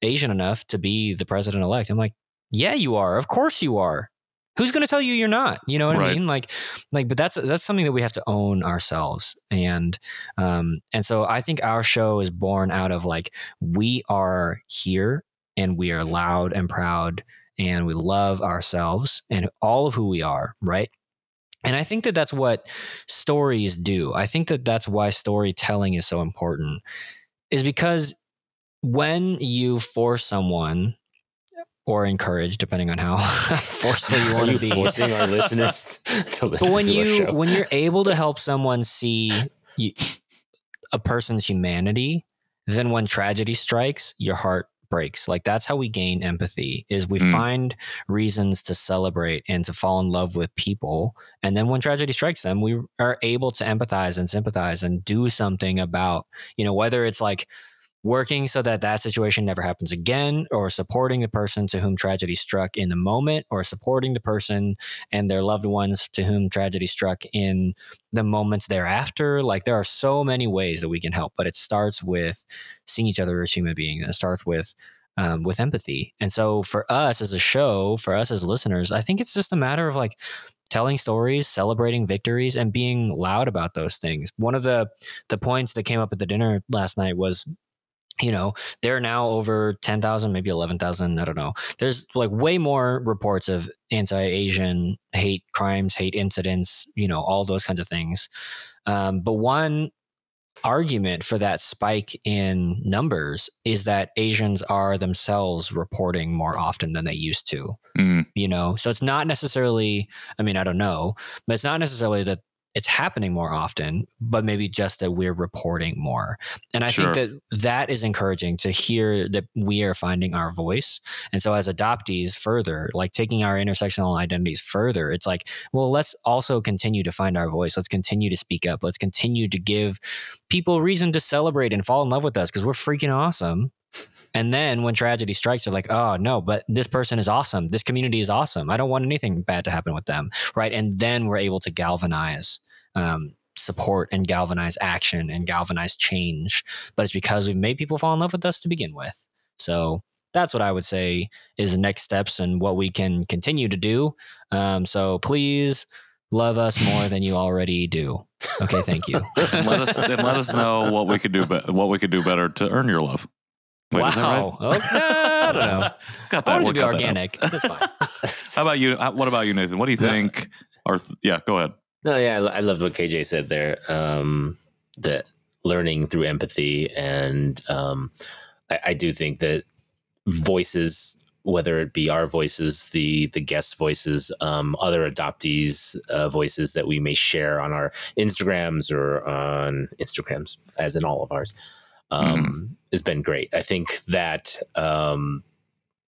Asian enough to be the president elect. I'm like, yeah, you are. Of course you are. Who's going to tell you you're not? You know what I mean? Like, like, but that's that's something that we have to own ourselves, and um, and so I think our show is born out of like we are here and we are loud and proud and we love ourselves and all of who we are, right? And I think that that's what stories do. I think that that's why storytelling is so important, is because when you force someone or encourage, depending on how <laughs> forceful you want to be. forcing our <laughs> listeners to listen But when to you when you're able to help someone <laughs> see you, a person's humanity, then when tragedy strikes, your heart breaks. Like that's how we gain empathy is we Mm. find reasons to celebrate and to fall in love with people. And then when tragedy strikes them, we are able to empathize and sympathize and do something about, you know, whether it's like working so that that situation never happens again or supporting the person to whom tragedy struck in the moment or supporting the person and their loved ones to whom tragedy struck in the moments thereafter. Like there are so many ways that we can help but it starts with seeing each other as human beings it starts with um, with empathy. And so for us as a show for us as listeners i think it's just a matter of like telling stories celebrating victories and being loud about those things. One of the the points that came up at the dinner last night was you know, there are now over 10,000, maybe 11,000. I don't know. There's like way more reports of anti Asian hate crimes, hate incidents, you know, all those kinds of things. Um, but one argument for that spike in numbers is that Asians are themselves reporting more often than they used to Mm, you know so it's not necessarily i mean i don't know but it's not necessarily that it's happening more often but maybe just that we're reporting more. And i Sure. think that that is encouraging to hear that we are finding our voice. And so as adoptees further like taking our intersectional identities further it's like well let's also continue to find our voice. Let's continue to speak up. Let's continue to give people reason to celebrate and fall in love with us because we're freaking awesome and then when tragedy strikes, they're like, oh, no, but this person is awesome. This community is awesome. I don't want anything bad to happen with them. Right. And then we're able to galvanize um, support and galvanize action and galvanize change. But it's because we've made people fall in love with us to begin with. So that's what I would say is the next steps and what we can continue to do. Um, so please love us more than you already do. Okay. Thank you. <laughs> let us let us know what we could do. Be- what we could do better to earn your love. Wait, is that right? wow. Okay. I don't know. <laughs> Got that. want it to be cut that organic. That's fine. <laughs> <laughs> How about you? What about you, Nathan? What do you Yeah. think? Or th- yeah, go ahead. No, yeah, I, lo- I loved what KJ said there. Um, that learning through empathy, and um, I, I do think that voices, whether it be our voices, the the guest voices, um, other adoptees' uh, voices that we may share on our Instagrams or on Instagrams, as in all of ours, um, has been great. I think that um,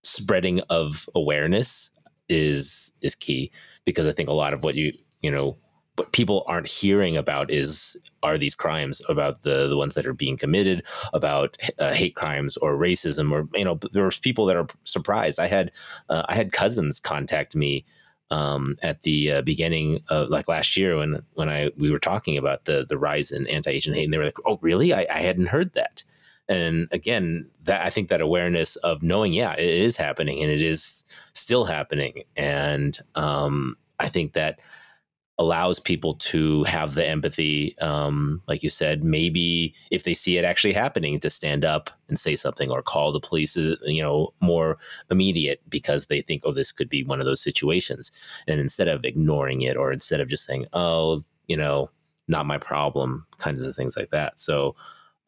spreading of awareness is is key because I think a lot of what you you know what people aren't hearing about is are these crimes about the the ones that are being committed about uh, hate crimes or racism or you know there's people that are surprised i had uh, i had cousins contact me um, at the uh, beginning of like last year when when i we were talking about the the rise in anti-asian hate and they were like oh really? I, I hadn't heard that. And again that i think that awareness of knowing yeah it is happening and it is still happening. And um, i think that allows people to have the empathy um, like you said maybe if they see it actually happening to stand up and say something or call the police uh, you know more immediate because they think oh this could be one of those situations. And instead of ignoring it or instead of just saying oh you know not my problem kinds of things like that. So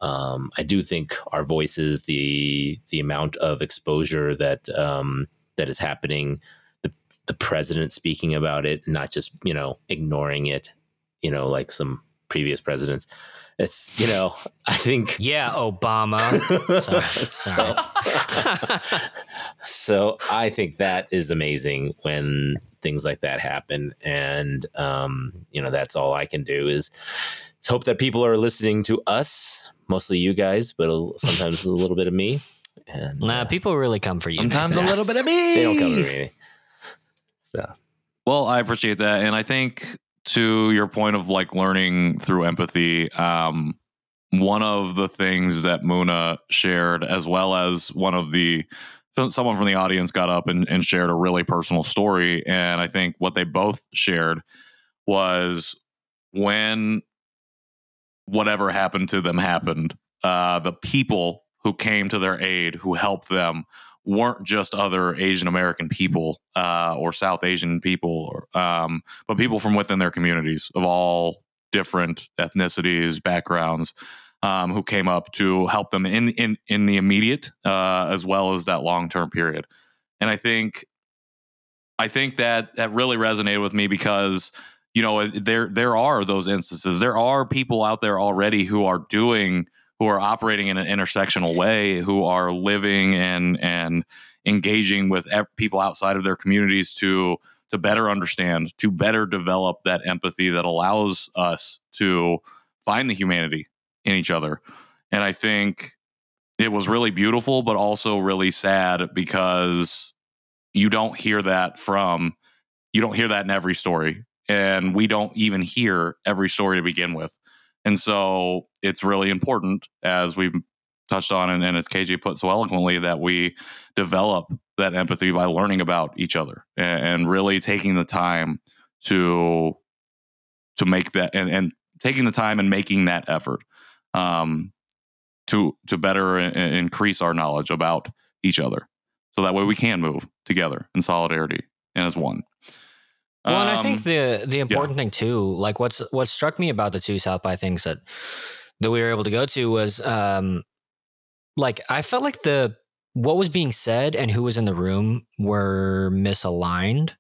um, I do think our voices, the the amount of exposure that um, that is happening, the the president speaking about it, not just you know ignoring it, you know, like some previous presidents. It's you know, <laughs> I think Yeah, Obama. <laughs> Sorry, sorry. So, so I think that is amazing when things like that happen, and um, you know that's all I can do is hope that people are listening to us, mostly you guys, but sometimes a little bit of me. And Nah, uh, people really come for you. Sometimes a little bit of me. they don't come to me. So Well, I appreciate that, and I think to your point of like learning through empathy, um, one of the things that Muna shared, as well as one of the someone from the audience got up and, and shared a really personal story, and I think what they both shared was when whatever happened to them happened, uh, the people who came to their aid, who helped them, weren't just other Asian American people uh, or South Asian people, or, um, but people from within their communities of all different ethnicities, backgrounds, um, who came up to help them in in in the immediate uh, as well as that long term period. and I think I think that that really resonated with me because you know there there are those instances. There are people out there already who are doing who are operating in an intersectional way, who are living and and engaging with people outside of their communities to to better understand, to better develop that empathy that allows us to find the humanity in each other. And I think it was really beautiful, but also really sad because you don't hear that from you don't hear that in every story and we don't even hear every story to begin with and so it's really important as we've touched on and, and as kj put so eloquently that we develop that empathy by learning about each other and, and really taking the time to to make that and, and taking the time and making that effort um, to to better increase our knowledge about each other so that way we can move together in solidarity and as one. Well, um, and I think um, the the important yeah. thing too, like what's what struck me about the two South by things that that we were able to go to was um like I felt like the what was being said and who was in the room were misaligned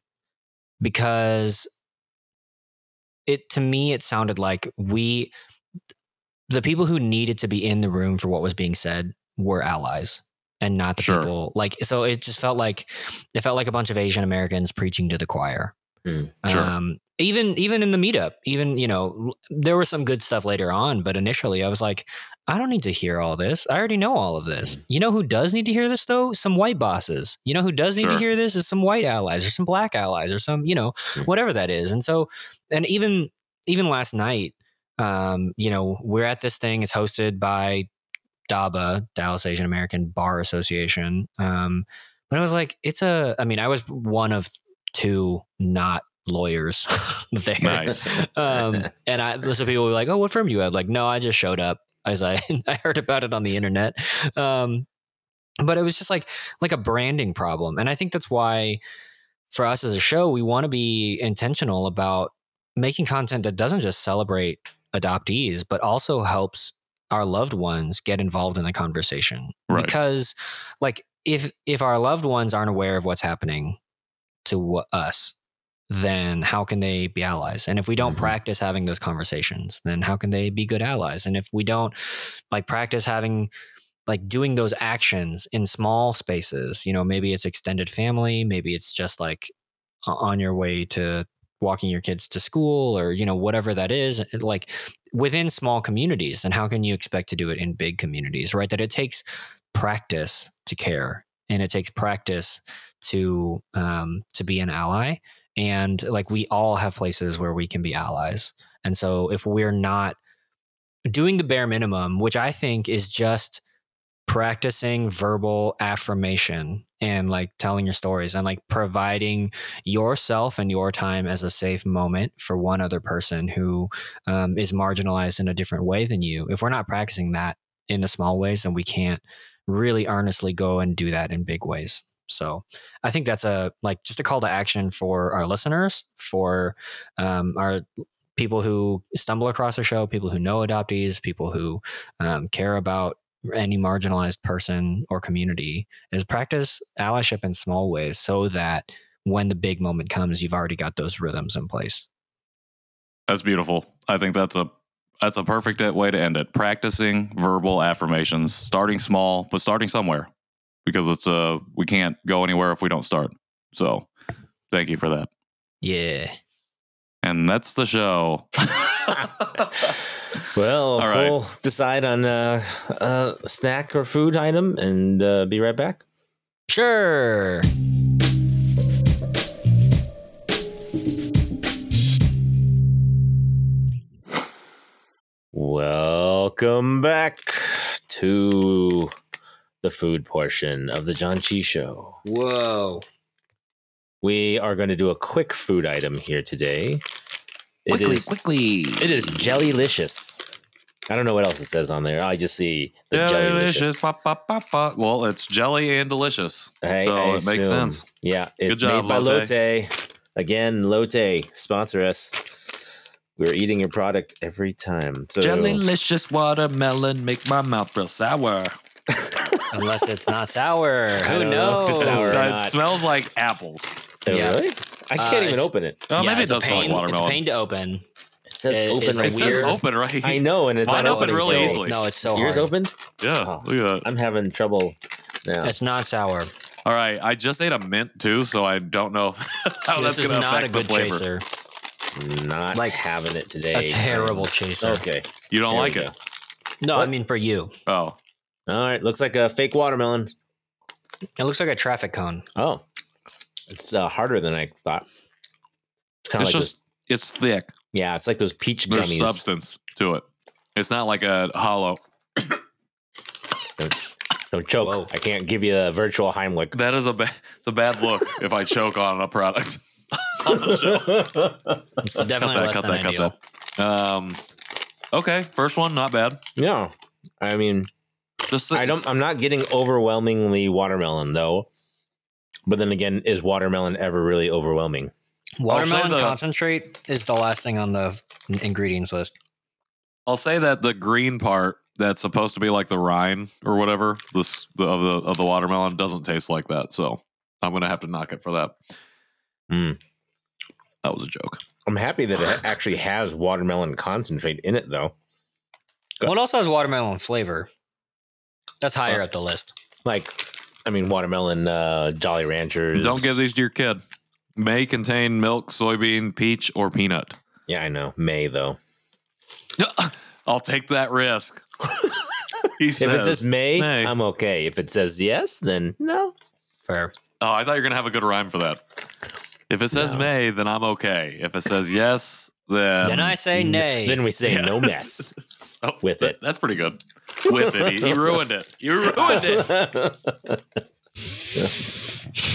because it to me it sounded like we the people who needed to be in the room for what was being said were allies and not the sure. people like so it just felt like it felt like a bunch of asian americans preaching to the choir mm, sure. um, even even in the meetup even you know there was some good stuff later on but initially i was like i don't need to hear all this i already know all of this mm. you know who does need to hear this though some white bosses you know who does need sure. to hear this is some white allies or some black allies or some you know mm. whatever that is and so and even even last night um, you know we're at this thing it's hosted by DABA, Dallas Asian American Bar Association. Um, but I was like, it's a, I mean, I was one of two not lawyers <laughs> there. Nice. um, <laughs> and I, listen, people were like, oh, what firm do you have? Like, no, I just showed up as I, <laughs> I heard about it on the internet. Um, but it was just like, like a branding problem. And I think that's why for us as a show, we want to be intentional about making content that doesn't just celebrate adoptees, but also helps our loved ones get involved in the conversation right. because like if if our loved ones aren't aware of what's happening to us then how can they be allies? And if we don't mm-hmm. practice having those conversations then how can they be good allies? And if we don't like practice having like doing those actions in small spaces you know maybe it's extended family maybe it's just like on your way to walking your kids to school or you know whatever that is like within small communities and how can you expect to do it in big communities right? That it takes practice to care and it takes practice to um, to be an ally and like we all have places where we can be allies and so if we're not doing the bare minimum which i think is just practicing verbal affirmation and like telling your stories and like providing yourself and your time as a safe moment for one other person who um, is marginalized in a different way than you. If we're not practicing that in the small ways, then we can't really earnestly go and do that in big ways. So I think that's a like just a call to action for our listeners, for um, our people who stumble across the show, people who know adoptees, people who um, care about any marginalized person or community is practice allyship in small ways so that when the big moment comes, you've already got those rhythms in place. That's beautiful. I think that's a that's a perfect way to end it. Practicing verbal affirmations, starting small, but starting somewhere, because it's a uh, we can't go anywhere if we don't start. So, thank you for that. Yeah. And that's the show. <laughs> well, right. we'll decide on a, a, snack or food item and uh, be right back. Sure. Welcome back to the food portion of the Janchi Show. Whoa. We are going to do a quick food item here today. Quickly, it is, quickly. It is Jellylicious. I don't know what else it says on there. I just see the Jellylicious. Jellylicious. Well, it's jelly and delicious. Hey, so I it makes sense. Yeah, it's Good job, made by Lotte. Lotte. Again, Lotte, sponsor us. We're eating your product every time. So Jellylicious watermelon make my mouth real sour. Unless it's not sour. Who know if knows? it's sour or That not. smells like apples. Oh, Yeah. really? I Uh, can't even it's- open it. Oh, Yeah, maybe it it's a does smell like pain- It's a watermelon. pain to open. It says It- open it's right It weird. says here. open right. I know, and it's Mine not opened opening really still. easily. No, it's so Yours hard. opened? Yeah, Oh. look at that. I'm having trouble now. It's not sour. All right, I just ate a mint too, so I don't know <laughs> how this that's is going to not a affect the good flavor. chaser. not Like, having it today. A terrible chaser. Okay. You don't there like we it? No, I What? mean for you. Oh, All right. Looks like a fake watermelon. It looks like a traffic cone. Oh, it's uh, harder than I thought. It's kind of like just it's thick. yeah, it's like those peach There's gummies. substance to it. It's not like a hollow. <coughs> Don't choke. Whoa. I can't give you a virtual Heimlich. That is a bad. It's a bad look if I choke on a product. <laughs> on the show. It's <laughs> Cut that. less Cut than that. Cut that. Um. Okay, first one, not bad. no, I mean, Just I don't. I'm not getting overwhelmingly watermelon though. But then again, is watermelon ever really overwhelming? Watermelon the- concentrate is the last thing on the ingredients list. I'll say that the green part that's supposed to be like the rind or whatever this the, of the of the watermelon doesn't taste like that. So I'm gonna have to knock it for that. Hmm. That was a joke. I'm happy that it actually has watermelon concentrate in it though. Good. Well, it also has watermelon flavor. That's higher Uh, up the list. Like, I mean, watermelon uh, Jolly Ranchers. Don't give these to your kid. May contain milk, soybean, peach, or peanut. Yeah, I know. May though. <laughs> I'll take that risk. <laughs> he If it says May, May. I'm okay. If it says yes, then no. Fair. oh, I thought you were gonna have a good rhyme for that. If it says No. May, then I'm okay. If it says yes, then then I say N- nay. Then we say Yeah. no mess <laughs> Oh, with that- it. That's pretty good. With it, he, he ruined it. You ruined it.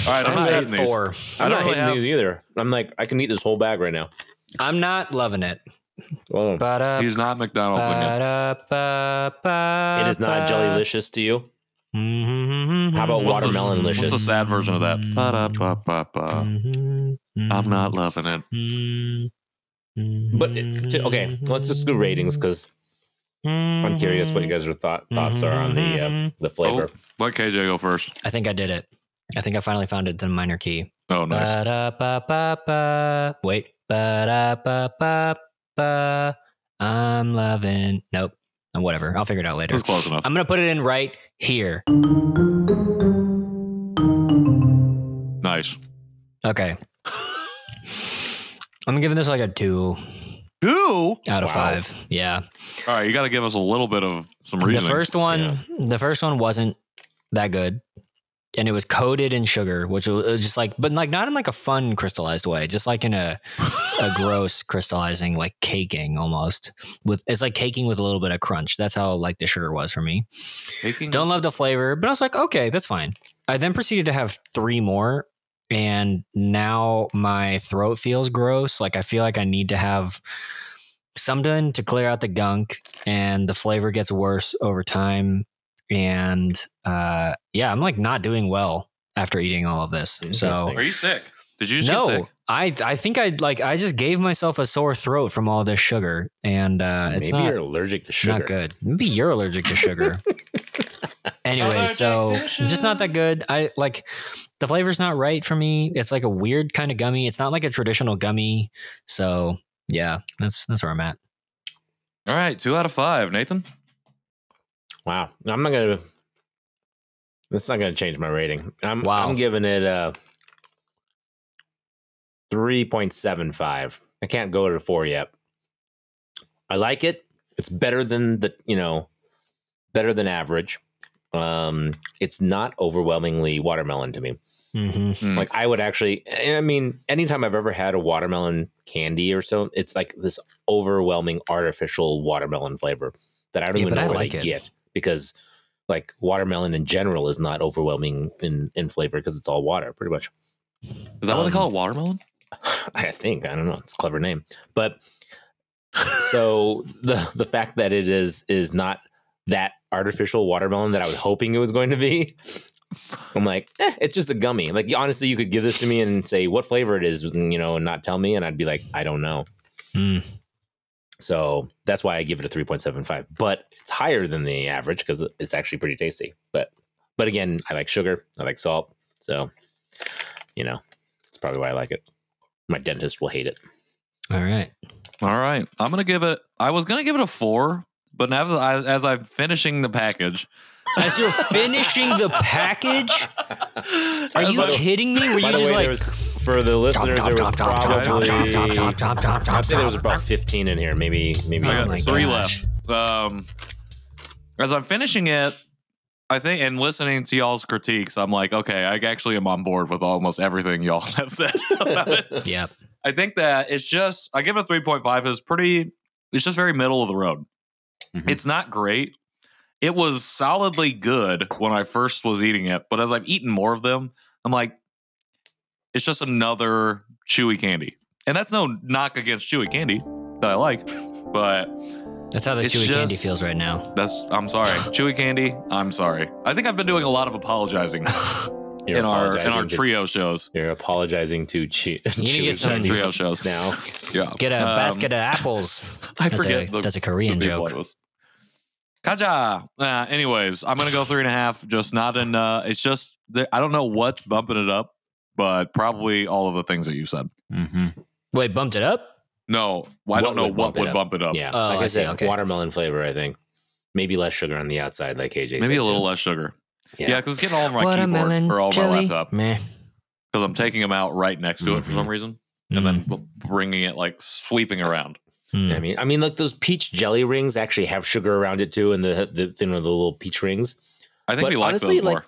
All right, I'm I'm not at eating these. four. I I'm don't not really hating have- these either. I'm like, I can eat this whole bag right now. I'm not loving it. Well, Ba-da, He's not McDonald's again. ba-da, ba-ba, it is not ba. Jellylicious to you. Mhm. How about What's the- watermelon What's the sad version of that? Mhm. I'm not loving it. Mhm. But it, to, okay, let's just do ratings because I'm curious what you guys' are thought thoughts are on the uh, the flavor. Let KJ go first. I think I did it. I think I finally found it in a minor key. Oh, nice. Ba-da-ba-ba-ba. Wait. Ba-da-ba-ba-ba. I'm loving. Nope. Uh, Whatever. I'll figure it out later. was close enough. I'm gonna put it in right here. Nice. Okay. <laughs> I'm giving this like a two Two. out of Wow. five. Yeah. All right, you got to give us a little bit of some reason. The first one, Yeah. the first one wasn't that good, and it was coated in sugar, which was uh, just like, but like not in like a fun crystallized way, just like in a a <laughs> gross crystallizing, like caking almost. With it's like caking with a little bit of crunch. That's how like the sugar was for me. Taking- Don't love the flavor, but I was like, okay, that's fine. I then proceeded to have three more, and now my throat feels gross. Like I feel like I need to have something to clear out the gunk, and the flavor gets worse over time. And uh, yeah, I'm like not doing well after eating all of this. So Are you sick? Did you just get no, sick? I I think I like I just gave myself a sore throat from all this sugar, and uh, it's Maybe not you're allergic to sugar. not good. Maybe you're allergic to sugar. <laughs> anyway, so to just not that good. I like the flavor's not right for me. It's like a weird kind of gummy. It's not like a traditional gummy. So yeah, that's that's where I'm at. All right, two out of five. Nathan. Wow. I'm not gonna. That's not gonna change my rating. I'm Wow. I'm giving it a three point seven five. I can't go to four yet. I like it. It's better than the you know, better than average. Um, it's not overwhelmingly watermelon to me. Mm-hmm. Hmm. Like I would actually, I mean, anytime I've ever had a watermelon candy or so, it's like this overwhelming artificial watermelon flavor that I don't Yeah, even know I what like I it. get because like watermelon in general is not overwhelming in in flavor because it's all water, pretty much. Is that what they Um, call it? Watermelon? <sighs> I think I don't know. It's a clever name, but so the the fact that it is is not that artificial watermelon that I was hoping it was going to be. I'm like, eh, it's just a gummy. Like honestly, you could give this to me and say what flavor it is, you know, and not tell me, and I'd be like, I don't know. Mm. So that's why I give it a 3.75. But it's higher than the average because it's actually pretty tasty. But but again, I like sugar. I like salt. So, you know, that's probably why I like it. My dentist will hate it. All right. All right. I'm gonna give it. I was gonna give it a four, but now that I, as I'm finishing the package, As you're finishing the package, are you By the- kidding me? Were you just way, like was, for the listeners, there was probably I'd say there was about 15 in here, maybe maybe. I Oh got three gosh. left. Um, as I'm finishing it, I think, and listening to y'all's critiques, I'm like, okay, I actually am on board with almost everything y'all <laughs> have said about it. Yep. I think that it's just, I give it a 3.5. It's pretty, it's just very middle of the road. Mhm. It's not great. It was solidly good when I first was eating it, but as I've eaten more of them, I'm like, it's just another chewy candy. And that's no knock against chewy candy that I like, but That's how the It's chewy candy feels right now. that's I'm sorry. <laughs> Chewy candy, I'm sorry. I think I've been doing a lot of apologizing <laughs> in our in our apologizing to- trio shows. You're apologizing to Chew. <laughs> You need to get some Trio shows. now. Yeah. Get a Um, basket of apples. I That's forget a, the, that's a Korean joke. Was. Kaja. Uh, anyways, I'm gonna go three and a half. Just not in. Uh, it's just I don't know what's bumping it up, but probably all of the things that you said. Mm-hmm. Wait, bumped it up? No, I What don't know what would up? bump it up. Yeah, Oh, like I I, see, said, okay. watermelon flavor. I think maybe less sugar on the outside, like KJ. Maybe said, a little too. less sugar. Yeah, Yeah, because it's getting all over my Watermelon keyboard or all jelly? my laptop Meh. because I'm taking them out right next to it for some reason, and then bringing it like sweeping around. Mm. I mean, I mean, like those peach jelly rings actually have sugar around it too, and the the you know the little peach rings. I think But we like honestly, those like, more.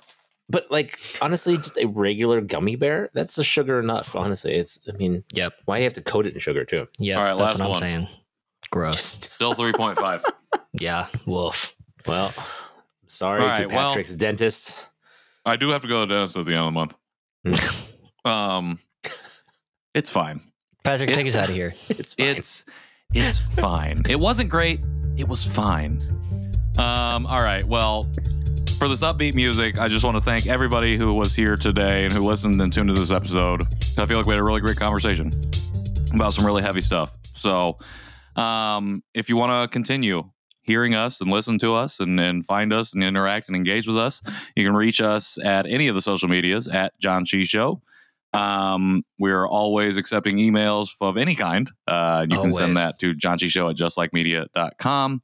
But like honestly, just a regular gummy bear, that's a sugar enough. Honestly, it's. I mean, Yep. why do you have to coat it in sugar too? Yeah. All right, that's last what I'm one. saying. Gross. Still three point five. <laughs> Yeah. Wolf. Well, sorry All to right, well- Patrick's dentist. I do have to go to the dentist at the end of the month. <laughs> um, it's fine. Patrick, take us out of here. <laughs> It's fine. It's it's fine. It wasn't great. It was fine. Um, all right. Well, for this upbeat music, I just want to thank everybody who was here today and who listened and tuned to this episode. I feel like we had a really great conversation about some really heavy stuff. So, um, if you want to continue hearing us and listen to us and, and find us and interact and engage with us, you can reach us at any of the social medias at Janchi Show. Um, we're always accepting emails of any kind. Uh, you can send that to janchishow at justlikemedia.com.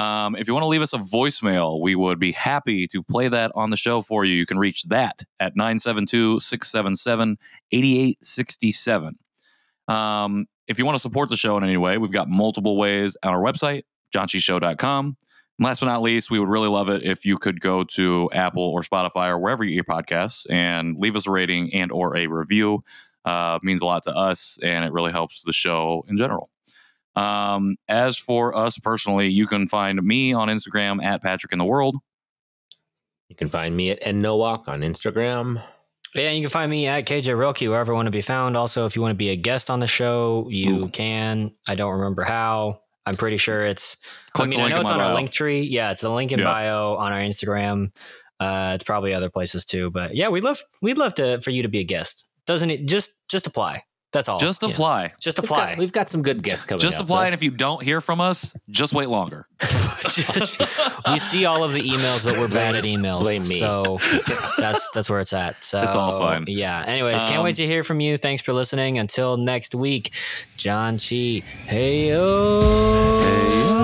Um, if you want to leave us a voicemail, we would be happy to play that on the show for you. You can reach that at 972 677 8867. Um, if you want to support the show in any way, we've got multiple ways on our website, janchishow.com. And last but not least, we would really love it if you could go to Apple or Spotify or wherever you get podcasts and leave us a rating and or a review. Uh, means a lot to us, and it really helps the show in general. Um, as for us personally, you can find me on Instagram at Patrick in the World. You can find me at Nowack on Instagram. Yeah, you can find me at KJ Roki wherever I want to be found. Also, if you want to be a guest on the show, you Ooh. can. I don't remember how. I'm pretty sure it's. Click I mean, the I know it's my on our link tree. Yeah, it's the link in Yeah. bio on our Instagram. Uh, it's probably other places too, but yeah, we'd love we'd love to for you to be a guest. Doesn't it? Just just apply. That's all. Just Yeah. apply. Just We've apply. got, we've got some good guests coming. Up. Just up, apply. though. And if you don't hear from us, just wait longer. Just- <laughs> <laughs> we see all of the emails, but we're bad at emails. Blame me. So that's that's where it's at. So It's all fine. Yeah. Anyways, can't Um, wait to hear from you. Thanks for listening. Until next week, Janchi. Hey yo. Hey,